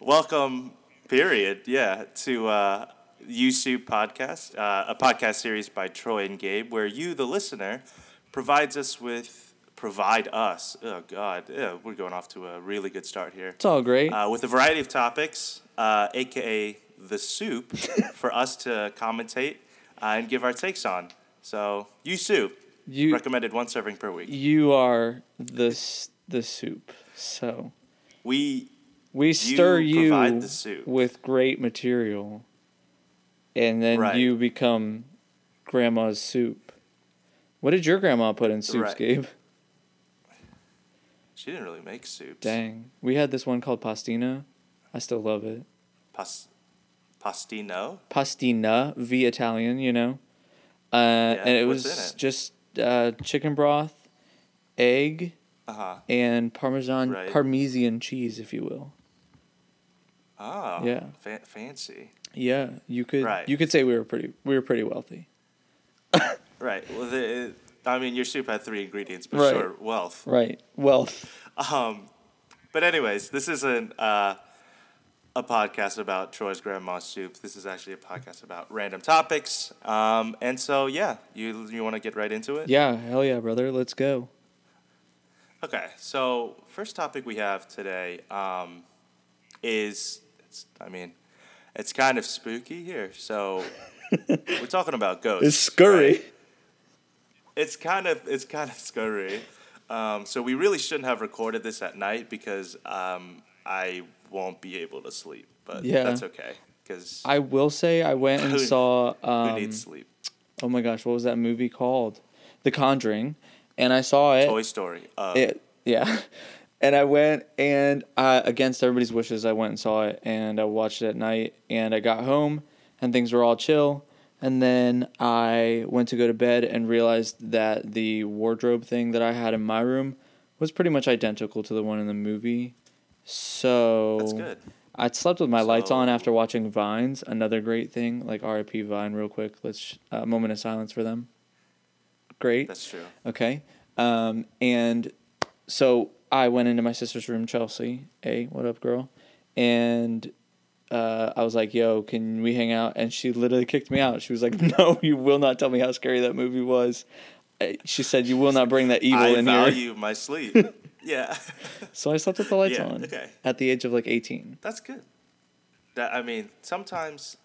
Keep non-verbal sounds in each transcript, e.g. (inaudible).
welcome, period. Yeah, to uh, You Soup podcast, uh, a podcast series by Troy and Gabe, where you, the listener, provides us with provide us. Oh God, yeah, we're going off to a really good start here. It's all great. Uh, with a variety of topics, uh, aka the soup, (laughs) for us to commentate uh, and give our takes on. So, You Soup, you recommended one serving per week. you are the s- the soup. So We we stir you, soup. with great material, and then Right. you become grandma's soup. What did your grandma put in soups, Right. Gabe? she didn't really make soups. Dang, we had this one called pastina. I still love it. Pas- pastino. Pastina, v Italian, you know. Uh, and it what's was in it? just uh, chicken broth, egg, Uh huh. and Parmesan Right. Parmesan cheese, if you will. Oh. Yeah. Fa- fancy. Yeah, you could Right. you could say we were pretty we were pretty wealthy. (coughs) Right. Well, the, I mean, your soup had three ingredients, but Right. sure, wealth. Right. Wealth. Um, but anyways, this isn't uh, a podcast about Troy's grandma's soup. This is actually a podcast about random topics. Um, and so yeah, you you want to get right into it? Yeah, hell yeah, brother. Let's go. Okay. So first topic we have today um, is it's, I mean, it's kind of spooky here. So (laughs) we're talking about ghosts. It's right? it's kind of it's kind of scary. Um, so we really shouldn't have recorded this at night because um, I won't be able to sleep. But Yeah. that's okay because I will say I went and (laughs) Who- saw who um, needs sleep? oh my gosh, what was that movie called? The Conjuring, and I saw it. Toy Story. Uh, It yeah, and I went and uh, against everybody's wishes, I went and saw it, and I watched it at night, and I got home, and things were all chill, and then I went to go to bed and realized that the wardrobe thing that I had in my room was pretty much identical to the one in the movie. So that's good. I slept with my lights on after watching Vines. Another great thing, like R.I.P. Vine, real quick. Let's a uh, moment of silence for them. Great. That's true. Okay. Um, and so I went into my sister's room, Chelsea. Hey, what up, girl? And uh, I was like, "Yo, can we hang out?" And she literally kicked me out. She was like, (laughs) "No, you will not tell me how scary that movie was." Uh, She said, "You will not bring that evil I in here." value my sleep. (laughs) yeah. So I slept with the lights Yeah, on okay. at the age of like eighteen. That's good. That I mean, sometimes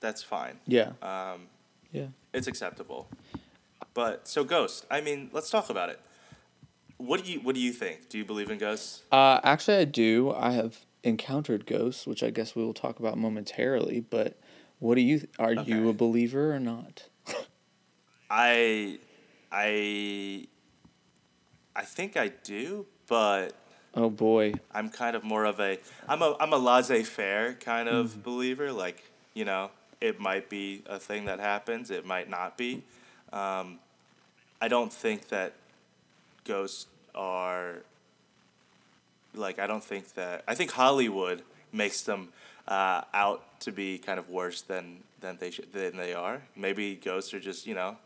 that's fine. Yeah. Um, Yeah. it's acceptable. But so ghost. I mean, let's talk about it. What do you What do you think? Do you believe in ghosts? Uh, actually, I do. I have encountered ghosts, which I guess we will talk about momentarily. But what do you? Are you a believer or not? I, I, I think I do, but Oh boy. I'm kind of more of a I'm a I'm a laissez faire kind of believer. Like you know, it might be a thing that happens. It might not be. Um, I don't think that ghosts are like I don't think that I think Hollywood makes them uh, out to be kind of worse than than they should than they are. Maybe ghosts are just you know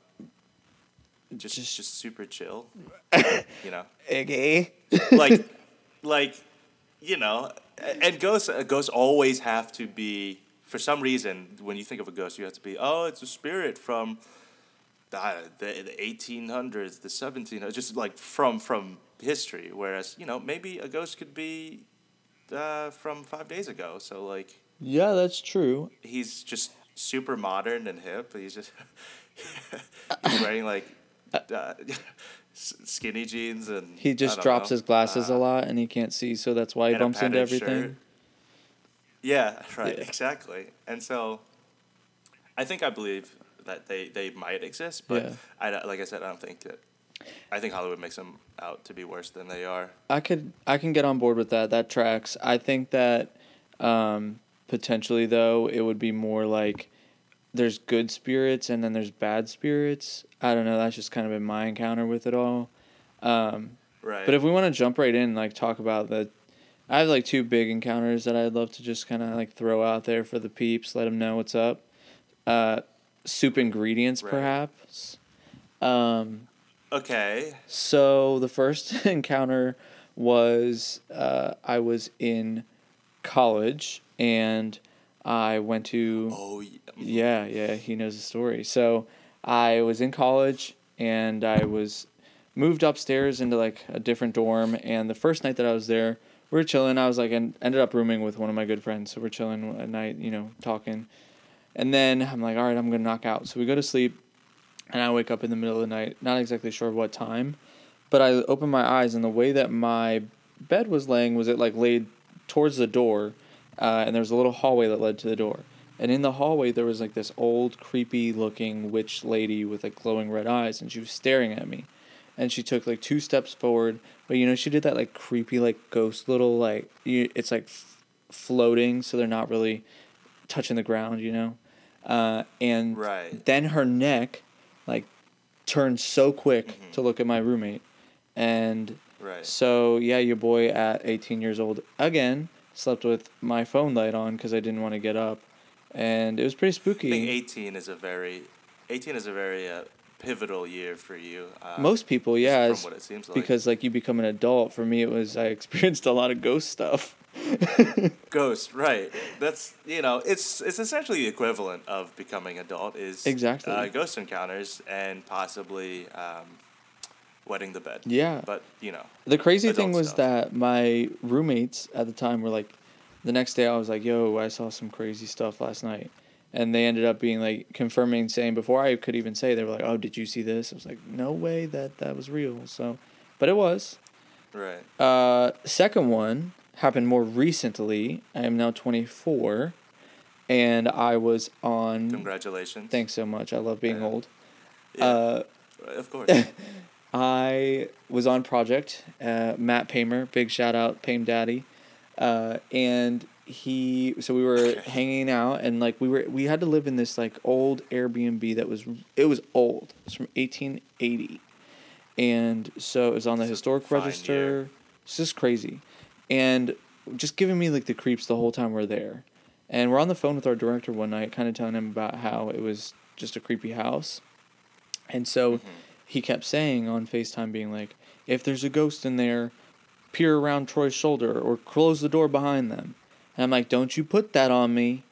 just Just- just, super chill. (laughs) you know Okay. like (laughs) like you know and ghosts uh, ghosts always have to be for some reason when you think of a ghost you have to be oh it's a spirit from the the, the 1800s the 1700s just like from from history whereas you know maybe a ghost could be uh, from five days ago so like Yeah, that's true. he's just super modern and hip he's just (laughs) he's wearing like uh, skinny jeans and He just drops know, his glasses uh, a lot and he can't see, so that's why he bumps into everything. shirt. Yeah, (laughs) right, Yeah. exactly. And so I think I believe that they, they might exist, but Yeah. I like I said, I don't think that. I think Hollywood makes them out to be worse than they are. I could I can get on board with that. That tracks. I think that um, potentially though it would be more like there's good spirits and then there's bad spirits. I don't know. That's just kind of been my encounter with it all. Um, Right. But if we want to jump right in, like talk about the, I have like two big encounters that I'd love to just kind of like throw out there for the peeps, let them know what's up. Uh, soup ingredients, Right. perhaps. Um, okay. so the first (laughs) encounter was uh, I was in college and I went to Oh, yeah. yeah, yeah, he knows the story. So I was in college and I was moved upstairs into like a different dorm. And the first night that I was there, we were chilling. I was like, and ended up rooming with one of my good friends. So we're chilling at night, you know, talking. And then I'm like, all right, I'm gonna knock out. So we go to sleep, and I wake up in the middle of the night, not exactly sure what time, but I open my eyes, and the way that my bed was laying was it like laid towards the door, uh, and there was a little hallway that led to the door. And in the hallway, there was like this old, creepy looking witch lady with like glowing red eyes, and she was staring at me. And she took like two steps forward, but you know, she did that like creepy, like ghost little, like, you, it's like f- floating, so they're not really touching the ground, you know? Uh, and Right. then her neck, like, turned so quick to look at my roommate. And Right. so, yeah, your boy at 18 years old, again, slept with my phone light on because I didn't want to get up. And it was pretty I think spooky. 18 is a very, 18 is a very uh, pivotal year for you. Uh, Most people, yeah, from what it seems like. because like you become an adult. For me, it was I experienced a lot of ghost stuff. (laughs) Ghost, right? That's you know, it's it's essentially the equivalent of becoming adult is Exactly. uh, ghost encounters and possibly um, wetting the bed. Yeah. But you know, The crazy thing was stuff. that my roommates at the time were like, the next day I was like, yo, I saw some crazy stuff last night. And they ended up being like confirming, saying before I could even say, they were like, oh, did you see this? I was like, no way that that was real. So, but it was. right? Uh, second one happened more recently. I am now 24. And I was on. Congratulations. Thanks so much. I love being Yeah. old. Yeah, Uh, of course. (laughs) I was on project. Uh, Matt Paymer, big shout out, Pame Daddy, uh, and he. So we were hanging out, and like we were, we had to live in this like old Airbnb that was. It was old. It was from eighteen eighty, and so it was on the It's historic register. year. It's just crazy, and just giving me like the creeps the whole time we're there. And we're on the phone with our director one night, kind of telling him about how it was just a creepy house. And so Mm-hmm. he kept saying on FaceTime, being like, if there's a ghost in there, peer around Troy's shoulder or close the door behind them. And I'm like, don't you put that on me.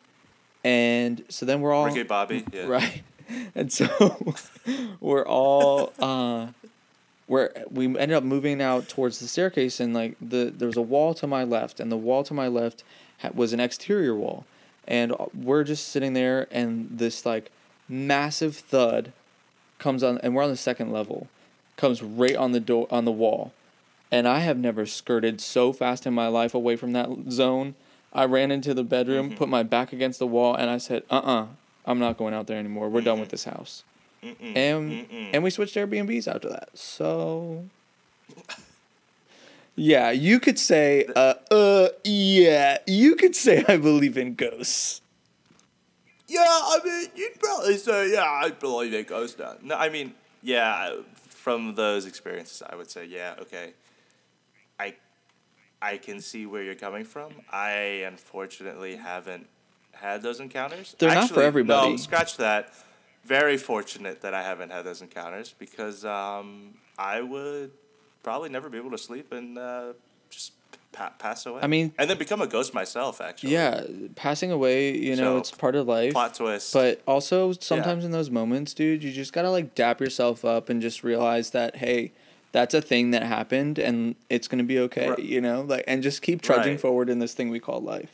And so then we're all. Ricky Bobby. (laughs) Yeah. Right. And so (laughs) we're all uh we're we ended up moving out towards the staircase and like the there was a wall to my left and the wall to my left ha- was an exterior wall and we're just sitting there and this like massive thud comes on and we're on the second level comes right on the door on the wall and I have never skirted so fast in my life away from that zone. I ran into the bedroom, put my back against the wall, and I said, "Uh, uh-uh, uh, i am not going out there anymore. We're done with this house." Mm-mm, And mm-mm. and we switched Airbnbs after that. So, yeah, you could say, uh, uh, yeah, you could say I believe in ghosts. Yeah, I mean, you'd probably say, yeah, I believe in ghosts now. No, I mean, yeah, from those experiences, I would say, yeah, okay. I, can see where you're coming from. I unfortunately haven't had those encounters. They're not for everybody. No, scratch that. Very fortunate that I haven't had those encounters because um, I would probably never be able to sleep and uh, just pa- pass away. I mean- and then become a ghost myself. Actually, Yeah, passing away, you know, So, it's part of life. Plot twist. But also, sometimes in those moments, dude, you just gotta like dap yourself up and just realize that, hey, that's a thing that happened and it's gonna be okay, Right. you know? Like, and just keep trudging Right. forward in this thing we call life.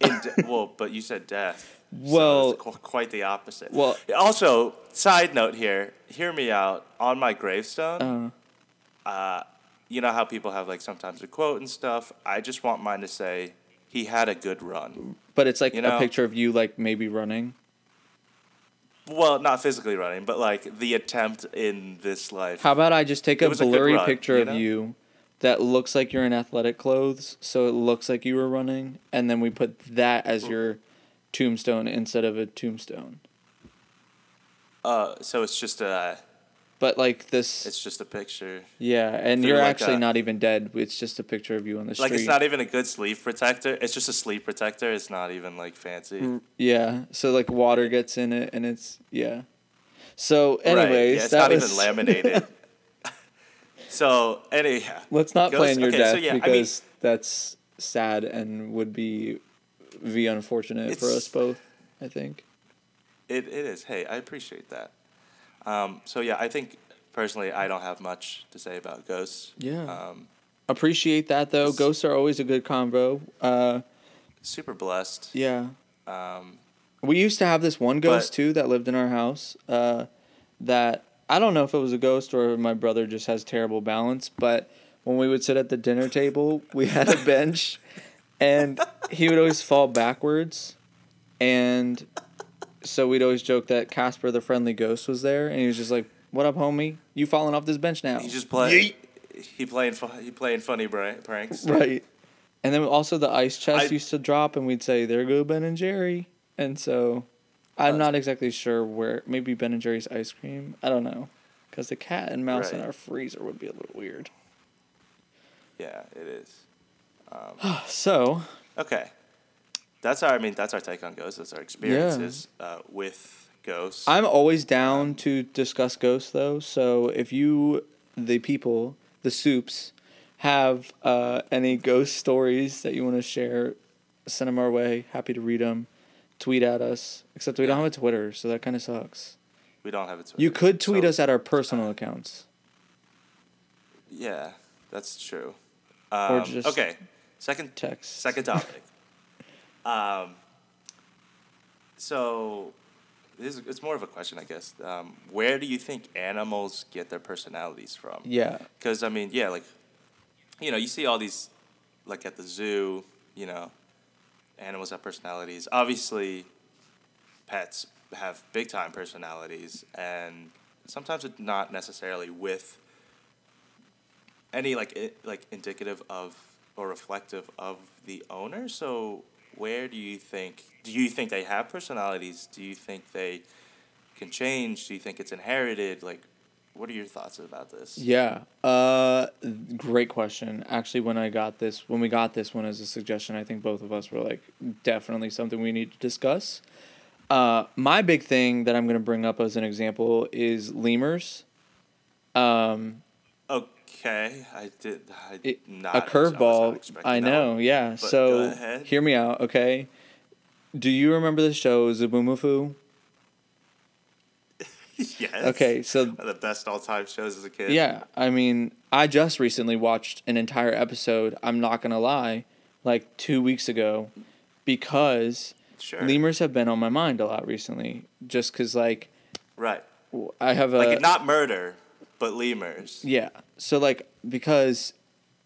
De- (laughs) well, but you said death. Well- it's qu- quite the opposite. Well- also, side note here. Hear me out. On my gravestone, Uh, you know how people have like sometimes a quote and stuff. I just want mine to say, "He had a good run." but it's like You a picture of you, like maybe running. Well, not physically running, but like the attempt in this life. How about I just take a was a blurry run, picture you of you that looks like you're in athletic clothes, so it looks like you were running, and then we put that as your tombstone instead of a tombstone. uh, so it's just a, But like this, it's just a picture. yeah, and you're like actually a- not even dead. It's just a picture of you on the street. Like it's not even a good sleeve protector. It's just a sleeve protector. It's not even like fancy. Mm, Yeah, so like water gets in it, and it's yeah. So, Right, anyways, yeah, it's that not was, even laminated. (laughs) so, anyhow. Let's not Ghost- plan your okay, death so yeah, I mean- because that's sad and would be be unfortunate for us both. I think. It it is. Hey, I appreciate that. Um, so yeah, I think personally, I don't have much to say about ghosts. Yeah. Um, Appreciate that though. Ghosts are always a good combo. Uh, super blessed. yeah. Um, We used to have this one ghost But- too that lived in our house. Uh, that I don't know if it was a ghost or my brother just has terrible balance, but when we would sit at the dinner (laughs) table, we had a bench, and he would always fall backwards, and so we'd always joke that Casper the friendly ghost was there, and he was just like, "What up, homie? You falling off this bench now?" he just play. He playing he playing funny bra- pranks. Right. And then also the ice chest I- used to drop, and we'd say, "There go Ben and Jerry." And so, I'm Uh, not exactly sure where. Maybe Ben and Jerry's ice cream. I don't know, because the cat and mouse in our freezer would be a little weird. Yeah, it is. (sighs) So Okay, that's our. I mean, that's our take on ghosts. That's our experiences uh, with ghosts. I'm always down to discuss ghosts, though. So if you, the people, the soups, have uh, any ghost stories that you want to share, send them our way. Happy to read them. Tweet at us. Except we don't have a Twitter, so that kind of sucks. we don't have a Twitter. You could tweet so- us at our personal accounts. Yeah, that's true. Or Um, just okay. Second Text. second topic. Um, so this is, it's more of a question, I guess. Um, where do you think animals get their personalities from? Yeah. Because I mean, yeah, like you know, you see all these like at the zoo, you know, animals have personalities. Obviously, pets have big time personalities, and sometimes it's not necessarily with any like i like indicative of or reflective of the owner. So where do you think? Do you think they have personalities? Do you think they can change? Do you think it's inherited? Like, what are your thoughts about this? Yeah. Uh, great question. Actually, when I got this, when we got this one as a suggestion, I think both of us were like, definitely something we need to discuss. Uh, my big thing that I'm going to bring up as an example is lemurs. Um, Okay, I did. I it, not. a I curveball. expecting I know. one. Yeah. So hear me out, okay? Do you remember the show Zoboomafoo? (laughs) yes. Okay, so the best all time shows as a kid. Yeah, I mean, I just recently watched an entire episode. I'm not gonna lie, like two weeks ago, because Sure. lemurs have been on my mind a lot recently. Just because, like, Right. I have a Like not murder, but lemurs. yeah. So like because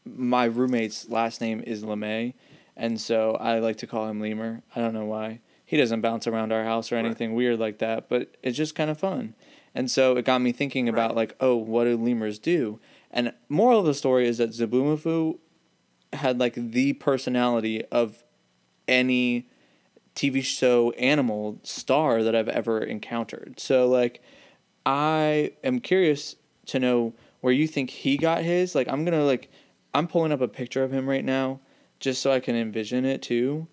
my roommate's last name is LeMay, and so I like to call him Lemur. I don't know why. He doesn't bounce around our house or Right. anything weird like that, but it's just kind of fun. And so it got me thinking about Right. like, oh, what do lemurs do? And moral of the story is that Zoboomafoo had like the personality of any TV show animal star that I've ever encountered. So like I am curious to know where you think he got his. Like I'm gonna like I'm pulling up a picture of him right now just so I can envision it too.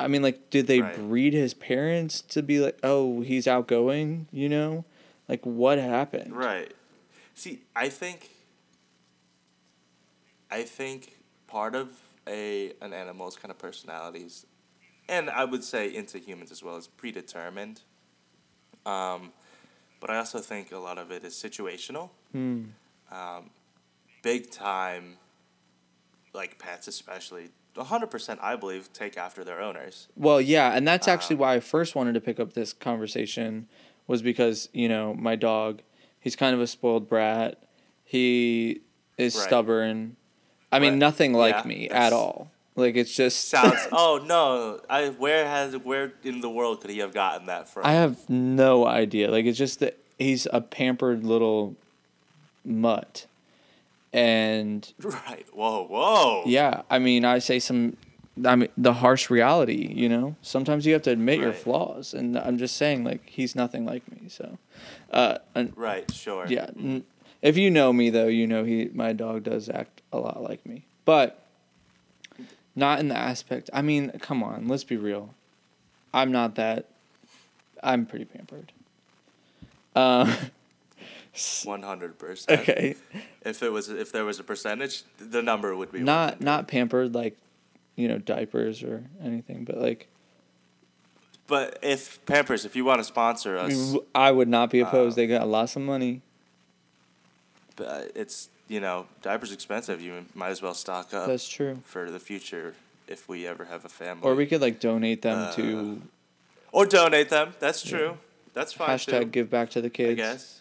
I mean like did they Right. breed his parents to be like, oh, he's outgoing, you know? Like what happened? Right. See, I think. I think part of a an animal's kind of personalities, and I would say into humans as well, is predetermined. Um, but I also think a lot of it is situational. Hmm. Um, big time. Like pets, especially, hundred percent, I believe, take after their owners. Well, yeah, and that's actually Um, why I first wanted to pick up this conversation was because, you know, my dog, he's kind of a spoiled brat. He is Right. stubborn. I mean, Right. nothing like Yeah, me at all. Like it's just Sounds. (laughs) oh no! I where has where in the world could he have gotten that from? I have no idea. Like it's just that he's a pampered little mutt. And Right. Whoa, whoa. yeah, I mean, I say some I mean the harsh reality, you know. Sometimes you have to admit your flaws, and I'm just saying like he's nothing like me. So, uh, and Right, sure. yeah, n- if you know me though, you know he my dog does act a lot like me, but not in the aspect. I mean, come on, let's be real. I'm not that. I'm pretty pampered. Uh, (laughs) One hundred percent. okay, If it was if there was a percentage, the number would be not 100. not pampered like you know, diapers or anything, but like But if Pampers, if you want to sponsor us, I would not be opposed. Um, they got lots of money. but it's you know diapers expensive. You might as well stock up That's true. for the future if we ever have a family. Or we could like donate them Uh, to or donate them. That's true. That's fine hashtag too. give back to the kids. I guess.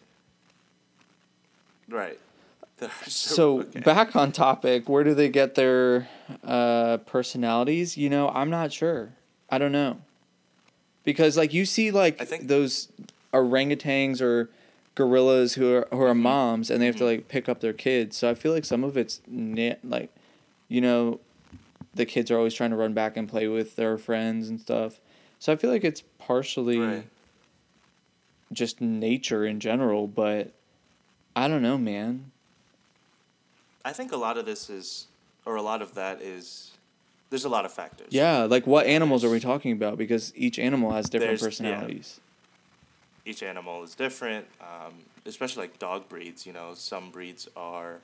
Right. (laughs) They're So okay. (laughs) back on topic, where do they get their uh, personalities? You know, I'm not sure. I don't know. Because like you see like I think- those orangutans or gorillas who are who are Mm-hmm. moms and they have to like pick up their kids. So I feel like some of it's like you know the kids are always trying to run back and play with their friends and stuff. So I feel like it's partially Right. just nature in general, but I don't know, man. I think a lot of this is, or a lot of that is, there's a lot of factors. Yeah, like what animals are we talking about? Because each animal has different There's- yeah. personalities. Each animal is different, um, especially like dog breeds. You know, some breeds are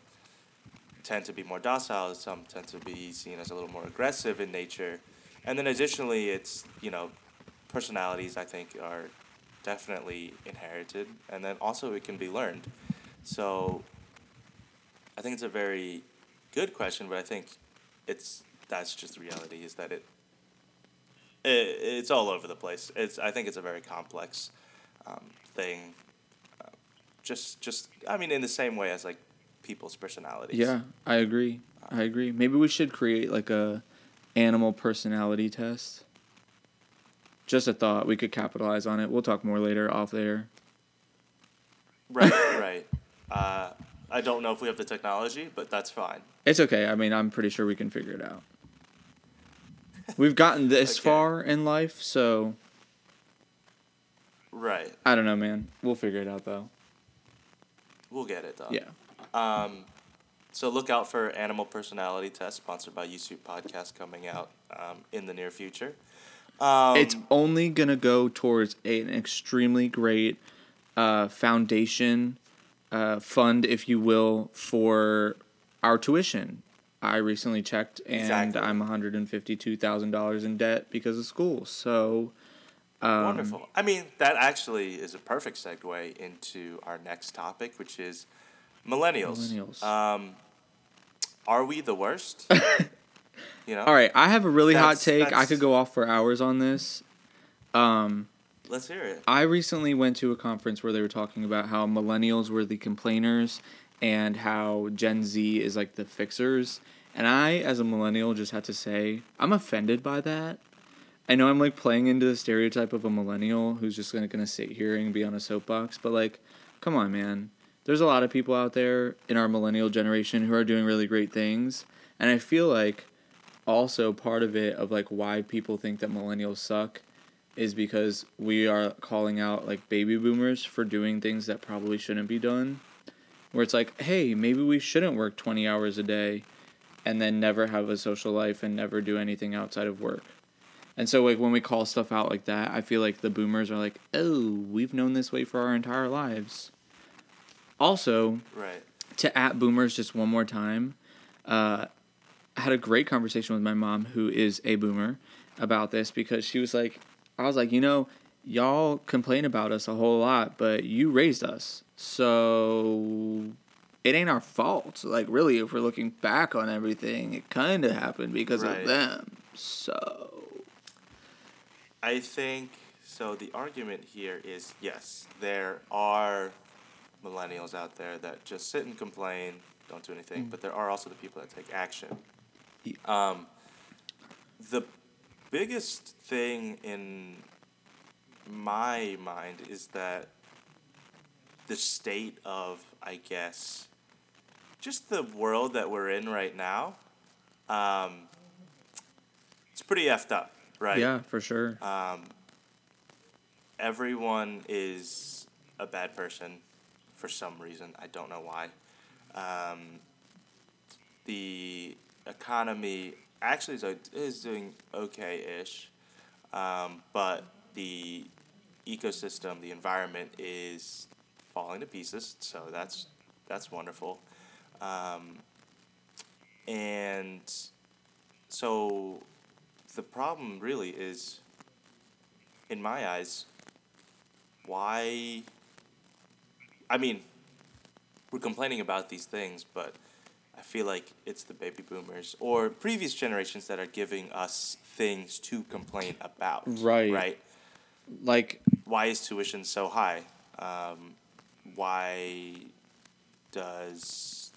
tend to be more docile. Some tend to be seen as a little more aggressive in nature, and then additionally, it's you know, personalities I think are definitely inherited, and then also it can be learned. So, I think it's a very good question, but I think it's that's just the reality is that it, it it's all over the place. It's I think it's a very complex um, thing. Uh, just just I mean in the same way as like people's personalities. Yeah, I agree. I agree. Maybe we should create like a animal personality test. Just a thought. We could capitalize on it. We'll talk more later off there. Right. right. Uh, I don't know if we have the technology, but that's fine. It's okay. I mean, I'm pretty sure we can figure it out. (laughs) We've gotten this Okay. far in life, so Right. I don't know, man. We'll figure it out though. We'll get it done. Yeah. Um, so look out for animal personality test sponsored by You Soup Podcast coming out um, in the near future. Um, it's only gonna go towards a, an extremely great uh, foundation uh, fund, if you will, for our tuition. I recently checked, and Exactly. I'm one hundred and fifty-two thousand dollars in debt because of school. So, um, Wonderful. I mean, that actually is a perfect segue into our next topic, which is millennials. Millennials. Um, are we the worst? (laughs) you know. All right, I have a really hot That's- take. I could go off for hours on this. Um, Let's hear it. I recently went to a conference where they were talking about how millennials were the complainers and how Gen Z is like the fixers. And I, as a millennial, just had to say, I'm offended by that. I know I'm like playing into the stereotype of a millennial who's just gonna, gonna sit here and be on a soapbox, but like, come on, man. There's a lot of people out there in our millennial generation who are doing really great things. And I feel like also part of it of like why people think that millennials suck is because we are calling out like baby boomers for doing things that probably shouldn't be done. Where it's like, hey, maybe we shouldn't work 20 hours a day and then never have a social life and never do anything outside of work. And so like when we call stuff out like that, I feel like the boomers are like, "Oh, we've known this way for our entire lives." Also, Right. to at boomers just one more time uh, i had a great conversation with my mom who is a boomer about this because she was like i was like you know y'all complain about us a whole lot but you raised us so it ain't our fault like really if we're looking back on everything it kind of happened because Right. of them so I think so. The argument here is yes, there are millennials out there that just sit and complain, don't do anything, but there are also the people that take action. Yeah. Um, the biggest thing in my mind is that the state of, I guess, just the world that we're in right now, um, it's pretty effed up, right? yeah for sure um, everyone is a bad person for some reason. I don't know why. Um, the economy actually is, is doing okay ish, um, but the ecosystem, the environment is falling to pieces. So that's that's wonderful. Um, and so the problem really is, in my eyes, why. I mean, we're complaining about these things, but feel like it's the baby boomers or previous generations that are giving us things to complain about. Right. Right. Like Why is tuition so high? Um, why does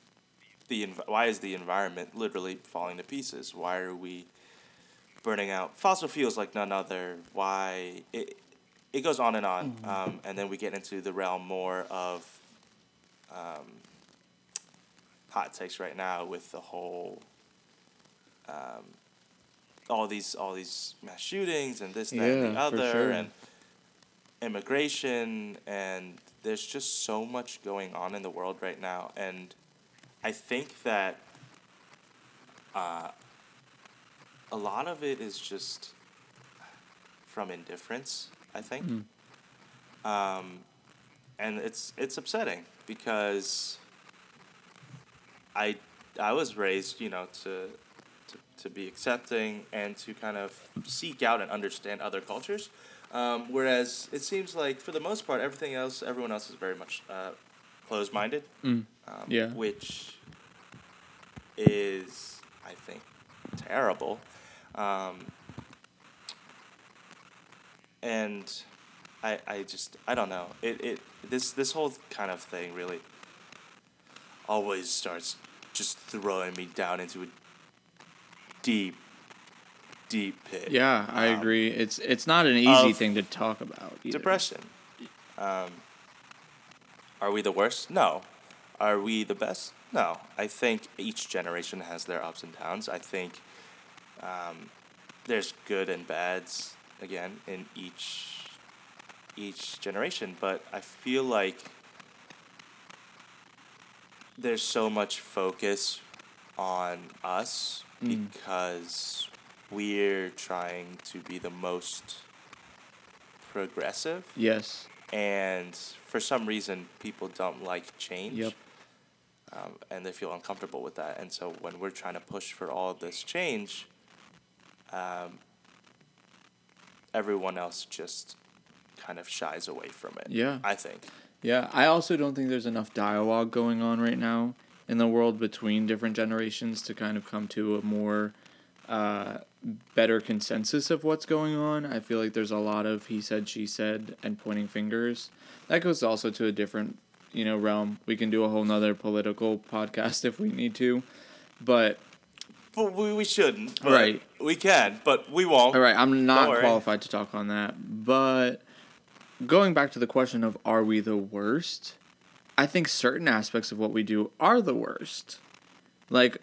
the env- why is the environment literally falling to pieces? Why are we burning out fossil fuels like none other? Why it it goes on and on, um, and then we get into the realm more of um, hot takes right now with the whole um, all these all these mass shootings and this that and the Yeah, other sure. and immigration and there's just so much going on in the world right now and I think that uh, a lot of it is just from indifference. I think, um, and it's it's upsetting because I I was raised, you know, to, to to be accepting and to kind of seek out and understand other cultures. Um, whereas it seems like for the most part, everything else, everyone else is very much uh, closed minded. Mm. Um, Yeah. Which is, I think, terrible. Um, and I, I just I don't know it, it this this whole kind of thing really always starts just throwing me down into a deep deep pit yeah, I Um, agree. It's it's not an easy thing to talk about. either. depression um, are we the worst no are we the best no i think each generation has their ups and downs i think um, there's good and bads again in each each generation but i feel like there's so much focus on us Mm. because we're trying to be the most progressive Yes. and for some reason people don't like change Yep. um, and they feel uncomfortable with that and so when we're trying to push for all this change um, everyone else just kind of shies away from it Yeah. i think Yeah, I also don't think there's enough dialogue going on right now in the world between different generations to kind of come to a more uh, better consensus of what's going on. I feel like there's a lot of he said, she said, and pointing fingers. That goes also to a different, you know, realm. We can do a whole nother political podcast (laughs) if we need to, but but we, we shouldn't but Right. we can but we won't All right, I'm not qualified to talk on that. But going back to the question of are we the worst? I think certain aspects of what we do are the worst. Like,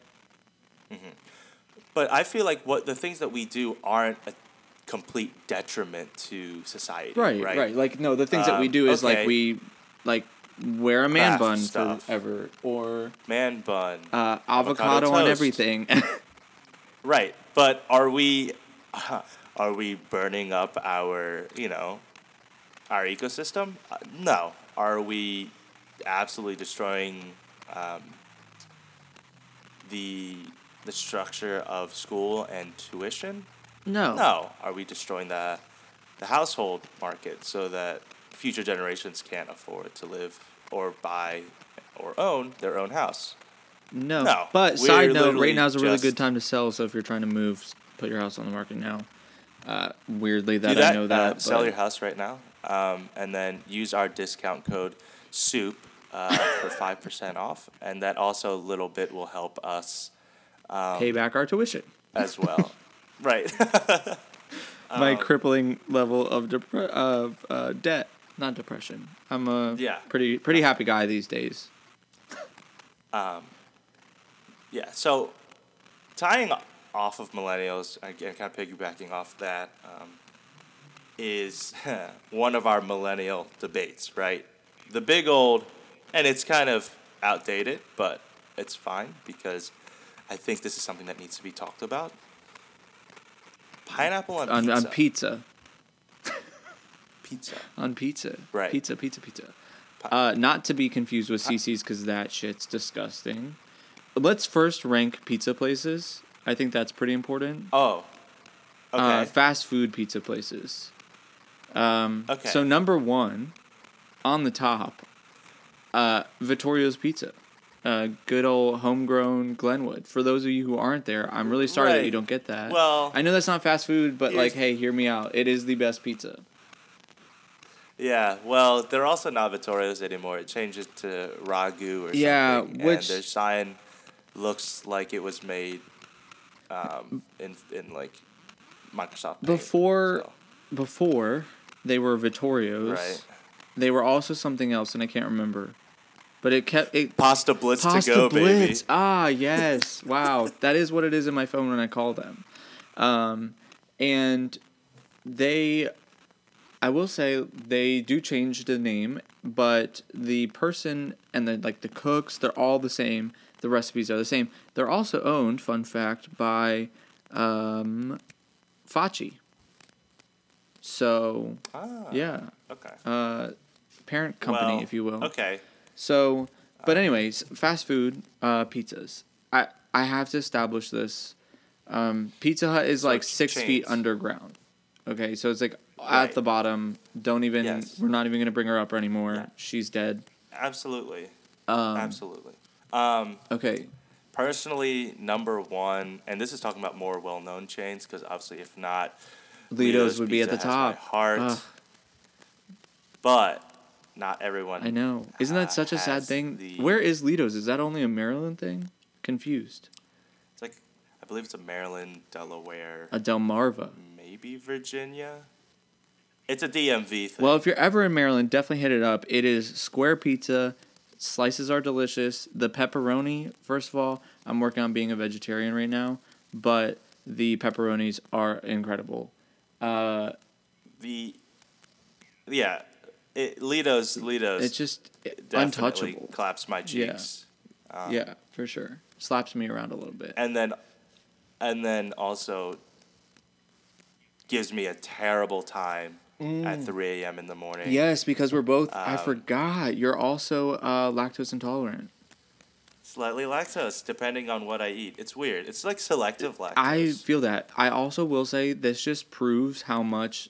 but i feel like what the things that we do aren't a complete detriment to society right, right right, Like, no, the things that we Um, do is okay. like we, like, wear a man Craft bun stuff. forever or man bun uh, avocado, on everything. (laughs) Right, but are we (laughs) are we burning up our you know our ecosystem? Uh, no. Are we absolutely destroying um, the the structure of school and tuition? no. No. Are we destroying the the household market so that future generations can't afford to live or buy or own their own house? No. No, But side note, right now is a really good time to sell. So if you're trying to move, put your house on the market now. Uh, weirdly, that, that. I know that. uh, sell your house right now, um, and then use our discount code SOUP uh, for five percent off, and that also a little bit will help us um, pay back our tuition. as (laughs) well. right. (laughs) My Um, crippling level of depre- of uh, debt, not depression. I'm a Yeah. pretty pretty happy guy these days. yeah. So tying off of millennials, again, kind of piggybacking off that, um, is (laughs) one of our millennial debates, right? The big old, and it's kind of outdated, but it's fine because I think this is something that needs to be talked about. Pineapple on, On pizza. on pizza, (laughs) pizza. on pizza, Right. Pizza, pizza, pizza. Uh, not to be confused with Cici's because that shit's disgusting. Let's first rank pizza places I think that's pretty important. Oh. Okay. Uh, fast food pizza places. Um, Okay. So number one, on the top, uh, Vittorio's Pizza. Uh, good old homegrown Glenwood. For those of you who aren't there, I'm really sorry that you don't get that. Well, I know that's not fast food, but like, hey, hear me out. It is the best pizza. yeah. Well, they're also not Vittorio's anymore. It changes to Ragu or Yeah, something. which- and their sign looks like it was made um, in in like Microsoft. Before, so, before they were Vittorio's, right. they were also something else, and I can't remember. But it kept it Pasta Blitz Pasta to go, Blitz. baby. Ah, yes. Wow. (laughs) that is what it is in my phone when I call them. Um, and they, I will say, they do change the name, but the person and the like the cooks, they're all the same. The recipes are the same. They're also owned, fun fact, by um, Facci. So Ah, yeah, Okay. uh, parent company, Well, if you will. Okay. So, but anyways, fast food uh, pizzas. I I have to establish this. Um, Pizza Hut is So like six feet underground. Okay, so it's like at the bottom. Don't even. Yes. We're not even gonna bring her up anymore. Yeah. She's dead. Absolutely. Um, Absolutely. Um, Okay. personally, number one, and this is talking about more well-known chains because obviously, if not, Ledo's would be at the Pizza has my top. heart, Ugh. but not everyone. I know. Isn't that such a sad has thing? the- Where is Ledo's? Is that only a Maryland thing? Confused. It's like I believe it's a Maryland, Delaware, A Delmarva. maybe Virginia. It's a DMV thing. Well, if you're ever in Maryland, definitely hit it up. It is square pizza. Slices are delicious. The pepperoni, first of all, I'm working on being a vegetarian right now, but the pepperonis are incredible. Uh, the yeah, it, Ledo's Ledo's. it's just definitely untouchable. Claps my Yeah. cheeks. Um, yeah, for sure. Slaps me around a little bit. and then and then also gives me a terrible time at 3 a.m. in the morning. Yes, because we're both. I Um, forgot. You're also uh, lactose intolerant. Slightly lactose, depending on what I eat. It's weird. It's like selective lactose. I feel that. I also will say this just proves how much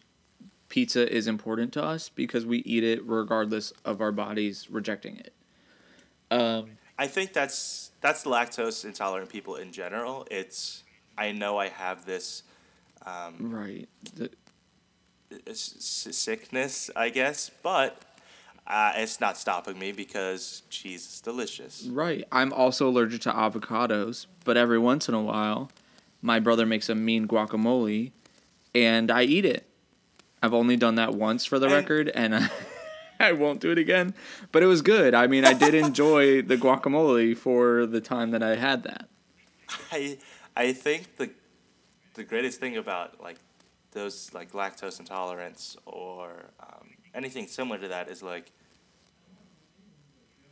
pizza is important to us because we eat it regardless of our bodies rejecting it. Um, I think that's that's lactose intolerant people in general. It's I know I have this um, right. The- sickness, I guess, but uh, it's not stopping me because cheese is delicious. right. I'm also allergic to avocados, but every once in a while, my brother makes a mean guacamole, and I eat it. I've only done that once for the And- record, and I, (laughs) I won't do it again. But it was good. I mean, I did (laughs) enjoy the guacamole for the time that I had that. I I think the the greatest thing about like those like lactose intolerance or um, anything similar to that is like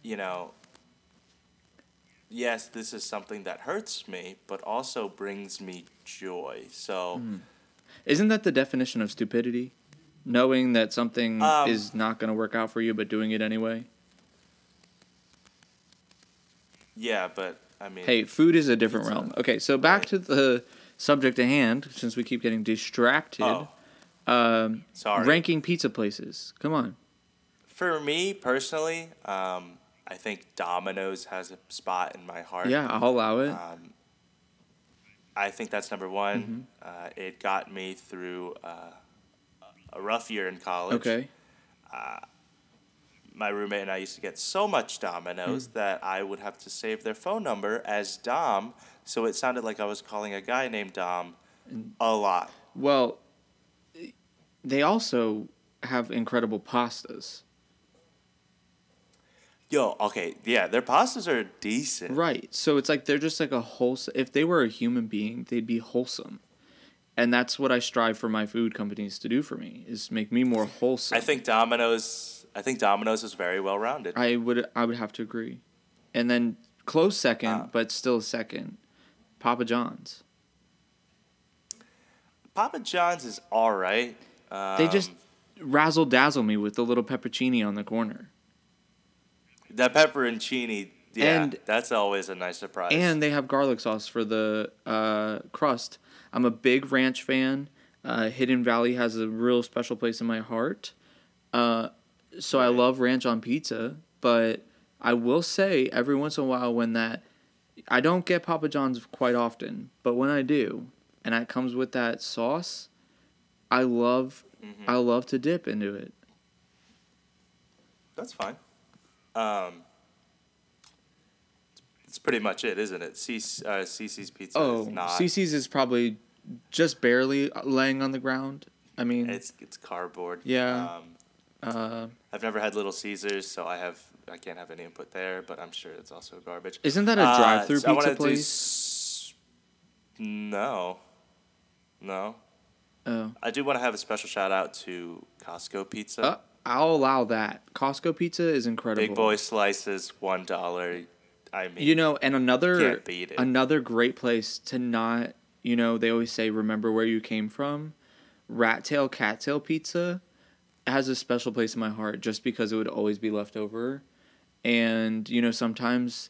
you know yes this is something that hurts me but also brings me joy so Isn't that the definition of stupidity? Knowing that something Um, is not going to work out for you, but doing it anyway. yeah but i mean Hey, food is a different realm. Okay, so back Right. to the subject at hand, since we keep getting distracted. oh Um, sorry ranking pizza places. Come on. for me personally um, i think domino's has a spot in my heart Yeah, I'll allow it. Um, I think that's number one. Uh, it got me through uh, a rough year in college. okay. Uh, My roommate and I used to get so much Domino's that I would have to save their phone number as Dom, so it sounded like I was calling a guy named Dom a lot. Well, they also have incredible pastas. Yo, okay, yeah, their pastas are decent. Right. So it's like they're just like a wholesome. If they were a human being, they'd be wholesome. And that's what I strive for my food companies to do for me is make me more wholesome. I think Domino's. I think Domino's is very well rounded. I would I would have to agree. And then close second, Ah. but still second, Papa John's. Papa John's is all right. Um, They just razzle dazzle me with the little peppercini on the corner. that pepperoncini Yeah, And- that's always a nice surprise. and they have garlic sauce for the uh, crust. I'm a big ranch fan. Uh, Hidden Valley has a real special place in my heart. Uh, so I love ranch on pizza, but I will say every once in a while when that I don't get Papa John's quite often, but when I do, and it comes with that sauce, I love Mhm. I love to dip into it. That's fine. Um, it's pretty much it, isn't it? C- uh, Cici's Pizza Oh, is not. Cici's is probably just barely laying on the ground. I mean, It's it's cardboard. Yeah. Um, uh, I've never had Little Caesars, so I have I can't have any input there. But I'm sure it's also garbage. isn't that a Uh, drive-through so I wanna pizza do place? s- no. No. Oh. I do want to have a special shout out to Costco Pizza. Uh, I'll allow that. Costco pizza is incredible. Big boy slices, one dollar. I mean, You know, and another beat another great place to not, you know, they always say remember where you came from. Rat tail cattail pizza has a special place in my heart just because it would always be left over. And, you know, sometimes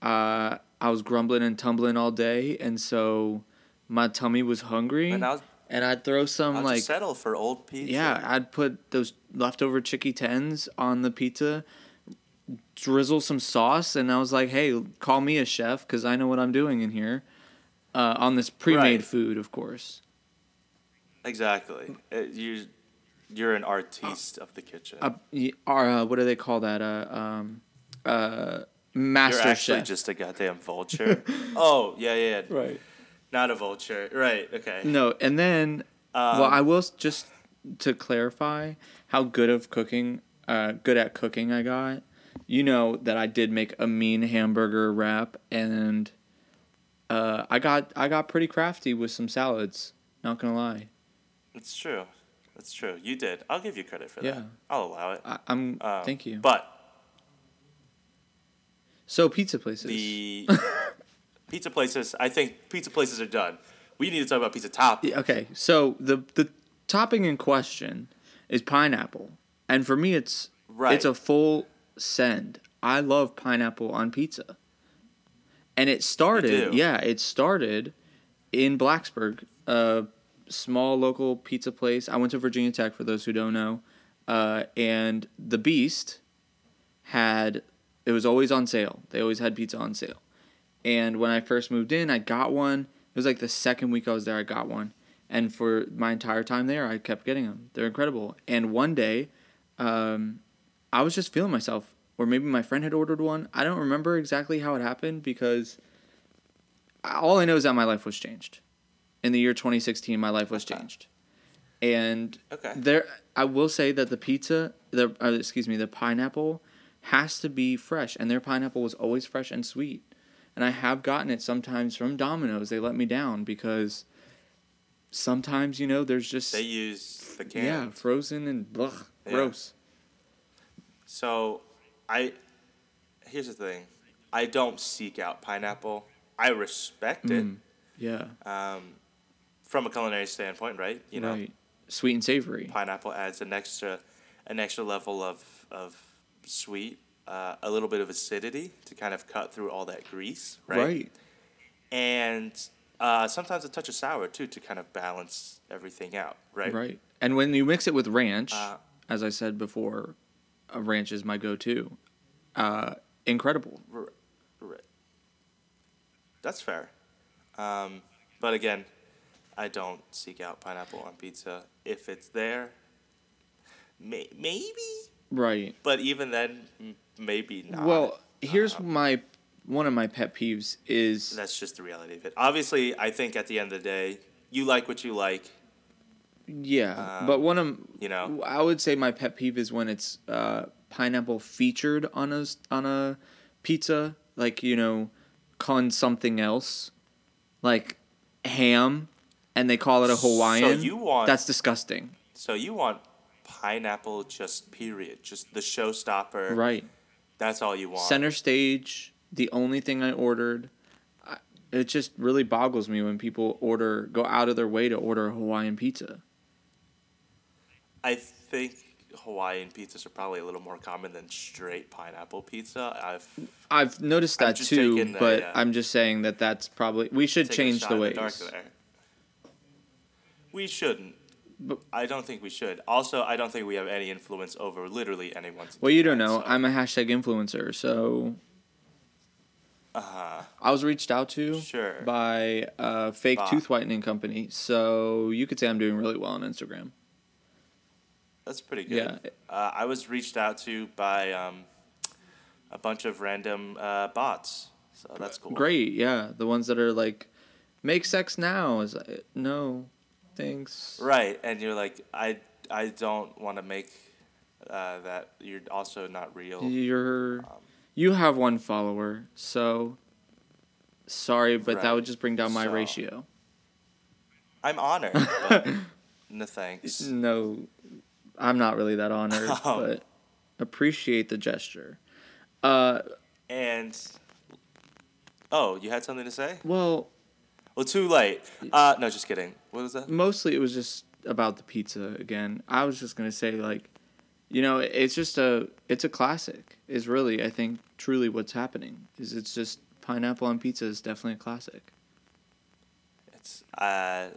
uh, I was grumbling and tumbling all day and so my tummy was hungry and I'll, and I'd throw some I'll like settle for old pizza. Yeah, I'd put those leftover chicky tens on the pizza, drizzle some sauce, and I was like, "Hey, call me a chef because I know what I'm doing in here." Uh, on this pre-made Right. food, of course. exactly. Uh, you, you're an artiste of the kitchen. Uh, uh, what do they call that? Uh, um, uh, you're master actually chef. just a goddamn vulture. (laughs) oh yeah, yeah. right. Not a vulture. Right. Okay. No, and then Um, well, I will just to clarify how good of cooking, uh, good at cooking I got. You know that I did make a mean hamburger wrap, and uh, I got I got pretty crafty with some salads. Not gonna lie, It's true. It's true. You did. I'll give you credit for Yeah. that. I'll allow it. I, I'm Um, thank you. But so pizza places. the (laughs) pizza places, I think pizza places are done. We need to talk about pizza top. Okay, so the the topping in question is pineapple, and for me, it's Right. it's a full send. I love pineapple on pizza, and it started. Yeah, it started in Blacksburg, a small local pizza place. I went to Virginia Tech for those who don't know, uh, and the Beast had it was always on sale. They always had pizza on sale. And when I first moved in, I got one. It was like the second week I was there, I got one. And for my entire time there, I kept getting them. They're incredible. And one day, um, I was just feeling myself, or maybe my friend had ordered one. I don't remember exactly how it happened because all I know is that my life was changed. In the year 2016, my life was Okay. changed. And Okay. there, I will say that the pizza, the uh, excuse me, the pineapple has to be fresh, and their pineapple was always fresh and sweet. And I have gotten it sometimes from Domino's. They let me down because sometimes you know there's just They use the can. yeah frozen and Yeah. gross. So, I here's the thing. I don't seek out pineapple. I respect Mm, yeah, it um, from a culinary standpoint, right? You know, right. Sweet and savory. pineapple adds an extra, an extra level of of sweet, uh, a little bit of acidity to kind of cut through all that grease, right? Right. And uh, sometimes a touch of sour too to kind of balance everything out, right? Right. And when you mix it with ranch, Uh, as I said before, uh, ranch is my go-to. Uh, incredible. R-. That's fair. Um, but again, I don't seek out pineapple on pizza. If it's there, may- maybe. Right. But even then, m- maybe not. Well, here's Uh, my one of my pet peeves is that's just the reality of it. Obviously, I think at the end of the day, you like what you like. yeah, um, but one of you know. I would say my pet peeve is when it's uh, pineapple featured on a on a pizza, like you know, calling something else, like ham, and they call it a Hawaiian. So you want- that's disgusting, So you want pineapple, just period, just the showstopper. right? That's all you want. Center stage, the only thing I ordered. It just really boggles me when people order, go out of their way to order a Hawaiian pizza. I think Hawaiian pizzas are probably a little more common than straight pineapple pizza. I've I've noticed that too, the, but yeah. I'm just saying that that's probably we should change the ways. there. We shouldn't. But- I don't think we should. Also, I don't think we have any influence over literally anyone. Well, you don't that, know. so- I'm a hashtag influencer, so Uh-huh. I was reached out to Sure. by a fake tooth whitening company. So you could say I'm doing really well on Instagram. That's pretty good. Yeah. Uh, I was reached out to by um, a bunch of random uh, bots, so that's cool. Great, yeah. The ones that are like, make sex now. Is like, no, thanks. Right, and you're like, I I don't want to make uh, that. You're also not real. You're Um, you have one follower, so sorry, but that would just bring down my So- ratio. I'm honored. but (laughs) no thanks. No, I'm not really that honored, (laughs) Um. but appreciate the gesture. Uh, And oh, you had something to say? well, Well, too late. Uh, no, just kidding. What was that? mostly it was just about the pizza again. I was just gonna say like, you know, it's just a it's a classic. Is really I think truly what's happening is it's just pineapple on pizza is definitely a classic. It's uh,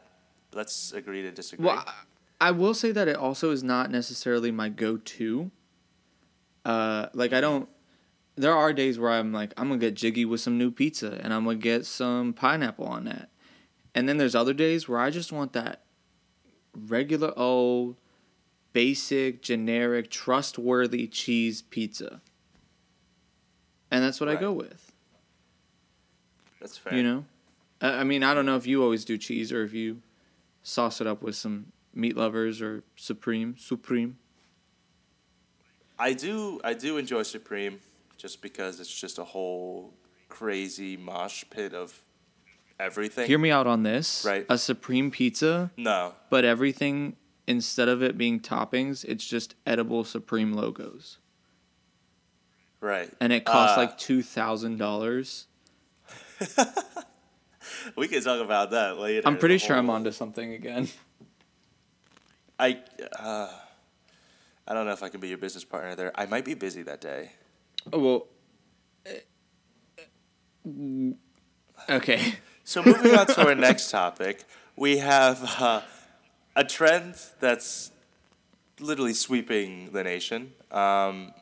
let's agree to disagree. Well, I, I will say that it also is not necessarily my go-to. Uh, like I don't. There are days where I'm like, I'm gonna get jiggy with some new pizza, and I'm gonna get some pineapple on that. And then there's other days where I just want that regular old, basic, generic, trustworthy cheese pizza. And that's what I go with. That's fair. You know, I, I mean, I don't know if you always do cheese or if you sauce it up with some meat lovers or supreme, supreme. I do. I do enjoy Supreme, just because it's just a whole crazy mosh pit of everything. Hear me out on this. Right. A supreme pizza, no. but everything instead of it being toppings, it's just edible supreme logos, Right. and it costs Uh, like two thousand dollars. (laughs) We can talk about that later. I'm pretty sure I'm onto something again. I. Uh, I don't know if I can be your business partner there. I might be busy that day. Oh, well. Okay. So moving on to our next topic, we have uh, a trend that's literally sweeping the nation. Um,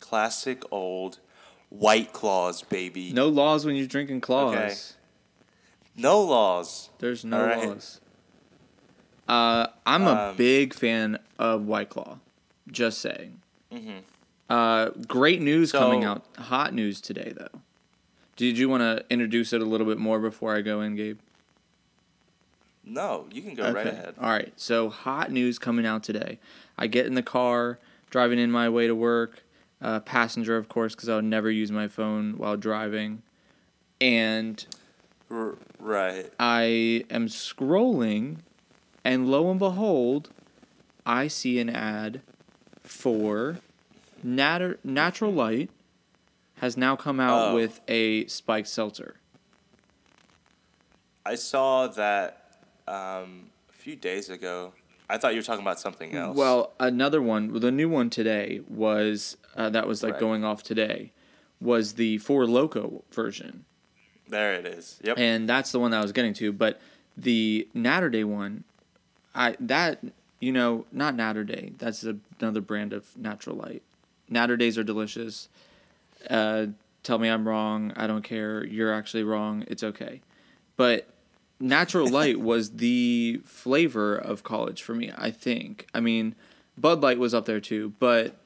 classic old White Claws, baby. No laws when you're drinking claws. Okay. No laws. There's no right. laws. Uh, I'm a Um, big fan of White Claw. Just saying. Mhm. Uh, great news coming out. Hot news today, though. Did you want to introduce it a little bit more before I go in, Gabe? No, you can go right Okay. ahead. All right. So hot news coming out today. I get in the car, driving in my way to work. Uh, passenger, of course, because I would never use my phone while driving. And R- right. I am scrolling, and lo and behold, I see an ad for Nat- Natural Light has now come out Oh. with a spiked seltzer. I saw that um, a few days ago. I thought you were talking about something else. Well, another one, the new one today was uh, that was like Right. going off today, was the Four Loco version, there it is. Yep. and that's the one that I was getting to. But the Naturday one, I that you know not Naturday. That's a, another brand of Natural Light. Naturdays are delicious. Uh, tell me I'm wrong. I don't care. You're actually wrong. It's okay. But Natural (laughs) Light was the flavor of college for me, I think. I mean, Bud Light was up there too, but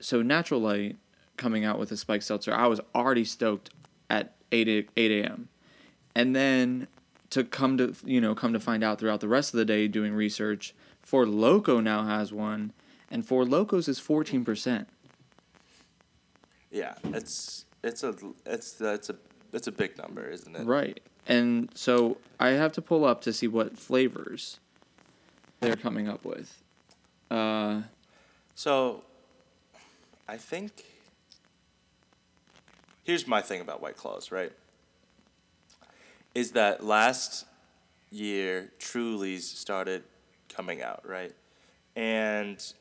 so Natural Light coming out with a spiked seltzer, I was already stoked at 8 8 a.m. And then to come to you know come to find out throughout the rest of the day doing research, Four Loco now has one, and Four Locos is 14%. Yeah, it's it's a it's it's a it's a big number, isn't it? Right. And so I have to pull up to see what flavors they're coming up with. Uh, So, I think here's my thing about White Claws, right? Is that last year Truly's started coming out, right? and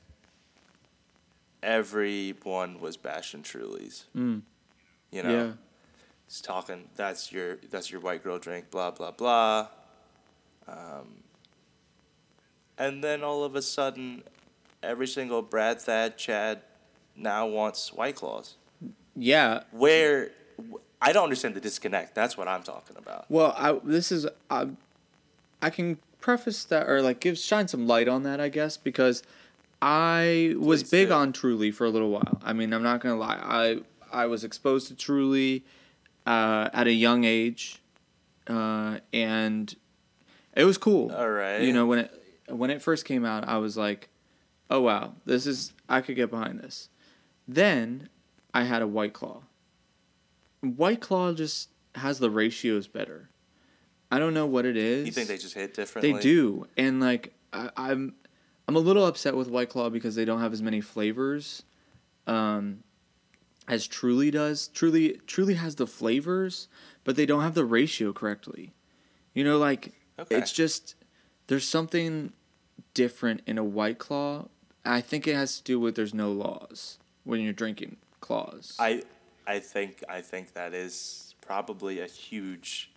everyone was bashing Trulies. Mm. You know, Yeah. he's talking. That's your that's your white girl drink. Blah blah blah. Um, and then all of a sudden, every single Brad, Thad, Chad now wants White Claws. Yeah. Where I don't understand the disconnect. That's what I'm talking about. Well, I this is I, I can preface that or like give shine some light on that, I guess, because I was Please big do. on Truly for a little while. I mean, I'm not gonna lie. I I was exposed to Truly uh, at a young age, uh, and it was cool. All right. You know when it when it first came out, I was like, "Oh wow, this is I could get behind this." Then I had a White Claw. White Claw just has the ratios better. I don't know what it is. You think they just hit differently? They do, and like I, I'm, I'm a little upset with White Claw because they don't have as many flavors, um, as Truly does. Truly, Truly has the flavors, but they don't have the ratio correctly. You know, like Okay. it's just there's something different in a White Claw. I think it has to do with there's no laws when you're drinking claws. I I think I think that is probably a huge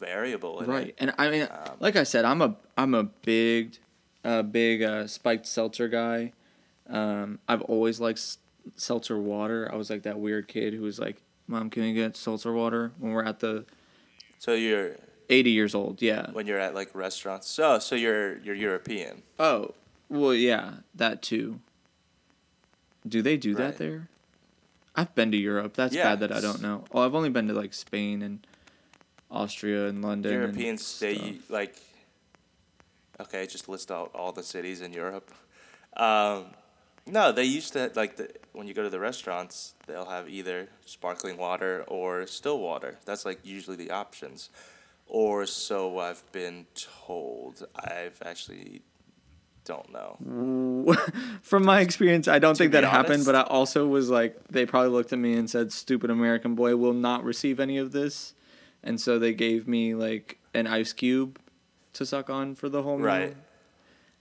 variable in right it. and i mean Um, like i said i'm a i'm a big uh big uh spiked seltzer guy. Um i've always liked s- seltzer water. I was like that weird kid who was like mom can we get seltzer water when we're at the So you're 80 years old yeah. When you're at like restaurants. So so you're you're European. oh well yeah that too. Do they do that there? I've been to europe. That's Yeah, bad that i don't know. Oh i've only been to like spain and austria and london and Europeans they stuff. like okay, just list out all the cities in Europe. Um, no, they used to like the, when you go to the restaurants, they'll have either sparkling water or still water. That's like usually the options. Or so I've been told. I've actually don't know. (laughs) From my experience, I don't think be that happened, but I also was like, they probably looked at me and said, "Stupid American boy will not receive any of this," and so they gave me like an ice cube to suck on for the whole meal. Right.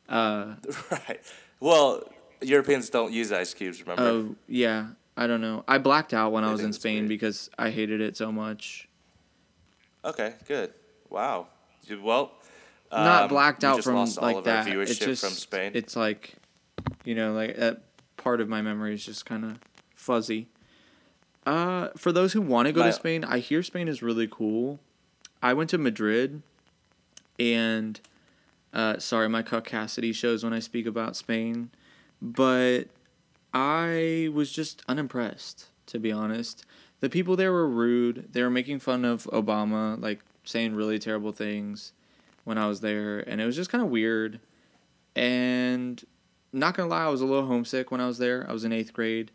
Uh, (laughs) right. Well, Europeans don't use ice cubes, remember? oh yeah, I don't know. I blacked out when I I was in Spain weird. because I hated it so much. Okay, good. Wow. You- Well, not um, blacked out from like that. It's just from Spain. it's like, you know, like that part of my memory is just kind of fuzzy. Uh, for those who want to go My- to Spain, I hear Spain is really cool. I went to Madrid, and uh, sorry, my Cuck Cassidy shows when I speak about Spain, but I was just unimpressed, to be honest. The people there were rude. They were making fun of Obama, like saying really terrible things when I was there, and it was just kind of weird. And not gonna lie, I was a little homesick when I was there. I was in eighth grade,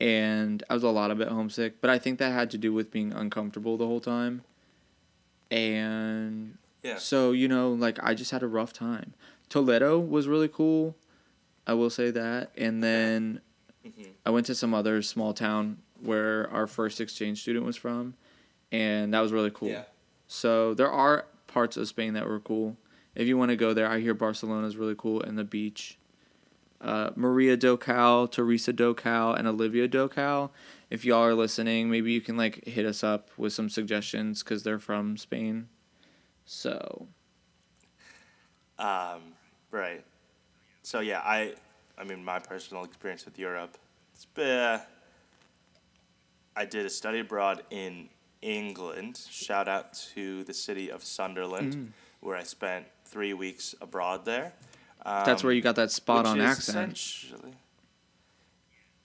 and I was a lot of bit homesick. But I think that had to do with being uncomfortable the whole time. And yeah. so you know, like I just had a rough time. Toledo was really cool, I will say that. And then Mhm. I went to some other small town where our first exchange student was from, and that was really cool. Yeah. So there are parts of Spain that were cool. If you want to go there, I hear Barcelona is really cool and the beach. Uh, Maria Docal, Teresa Docal, and Olivia Docal. If y'all are listening, maybe you can like hit us up with some suggestions because they're from Spain. So Um, right. So yeah, I, I mean, my personal experience with Europe, it's been, I did a study abroad in England. Shout out to the city of Sunderland, Mm. where I spent three weeks abroad there. Um, that's where you got that spot on accent. Essentially,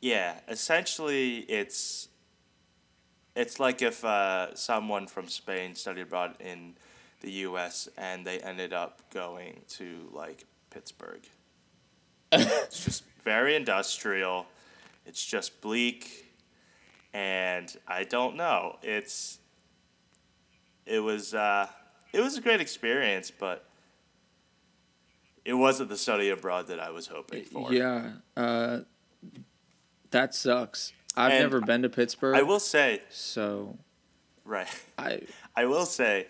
yeah, essentially, it's it's like if uh, someone from Spain studied abroad in the U.S. and they ended up going to like Pittsburgh. (laughs) it's just very industrial. It's just bleak, and I don't know. It's it was uh, it was a great experience, but it wasn't the study abroad that I was hoping for. Yeah, uh, that sucks. I've And never been to Pittsburgh, I will say, so right. I (laughs) I will say,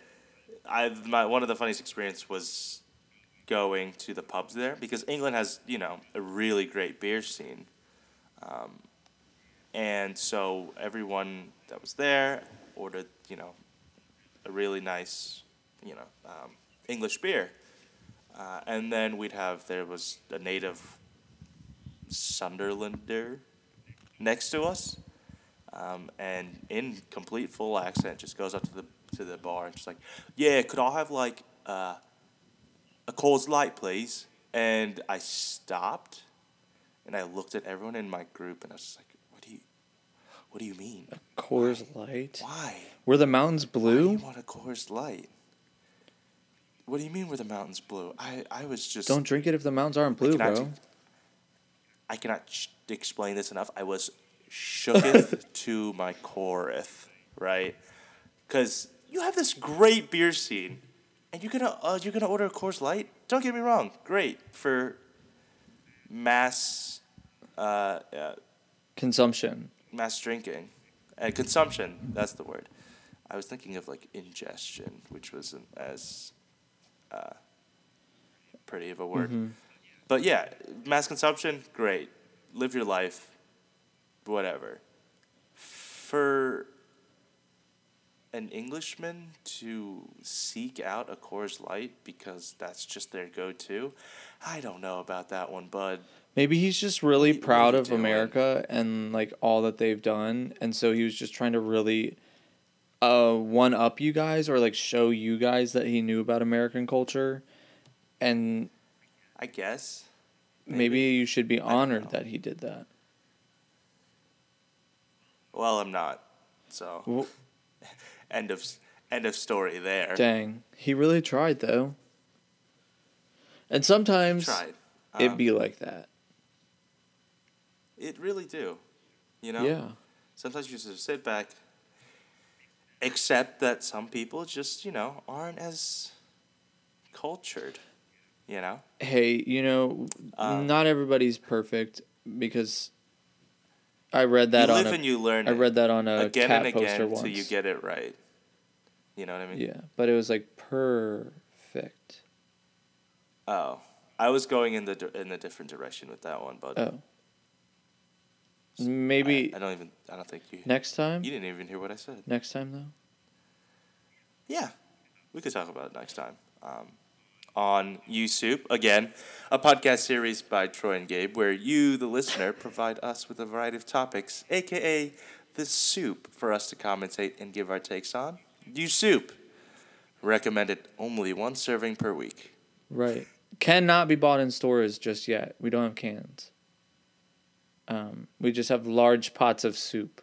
I my one of the funniest experience was going to the pubs there because England has you know a really great beer scene, um, and so everyone that was there ordered you know a really nice you know um, English beer, uh, and then we'd have there was a native Sunderlander next to us, um, and in complete full accent just goes up to the to the bar and she's like, yeah, could I have like uh, a Coors Light, please? And I stopped, and I looked at everyone in my group, and I was just like, what do you, what do you mean? A Coors Light. Why? Were the mountains Why do you blue? want a Coors Light? What do you mean were the mountains blue? I, I was just Don't drink it if the mountains aren't blue, cannot bro. I cannot sh- explain this enough. I was shooketh (laughs) to my coreth, right? Because you have this great beer scene, and you're gonna uh, you're gonna order a Coors Light. Don't get me wrong, great for mass uh, uh, Consumption. mass drinking and consumption. That's the word. I was thinking of like ingestion, which wasn't as uh, pretty of a word. Mm-hmm. But yeah, mass consumption, great. Live your life, whatever. For an Englishman to seek out a Coors Light because that's just their go-to, I don't know about that one, bud. Maybe he's just really What you- what proud of doing? America and like all that they've done, and so he was just trying to really uh one up you guys or like show you guys that he knew about American culture, and I guess. maybe, you should be honored that he did that. Well, I'm not. So Well, (laughs) end of end of story there. dang, he really tried though. And sometimes Tried. it'd Um, be like that. It really do. You know. Yeah. Sometimes you just sit back, accept that some people just you know aren't as cultured. You know. hey, you know, Um, not everybody's perfect because I read that you on live a, and you learn. I read that on a again cat and poster again until you get it right. You know what I mean? yeah, but it was like perfect. Oh, I was going in the in a different direction with that one, but Oh, maybe I, I don't even. I don't think you. next time. You didn't even hear what I said. Next time though. Yeah, we could talk about it next time. Um, on You Soup, again, a podcast series by Troy and Gabe, where you, the listener, provide us with a variety of topics, aka the soup, for us to commentate and give our takes on. You Soup, recommended only one serving per week. Right. Cannot be bought in stores just yet. We don't have cans. Um, we just have large pots of soup.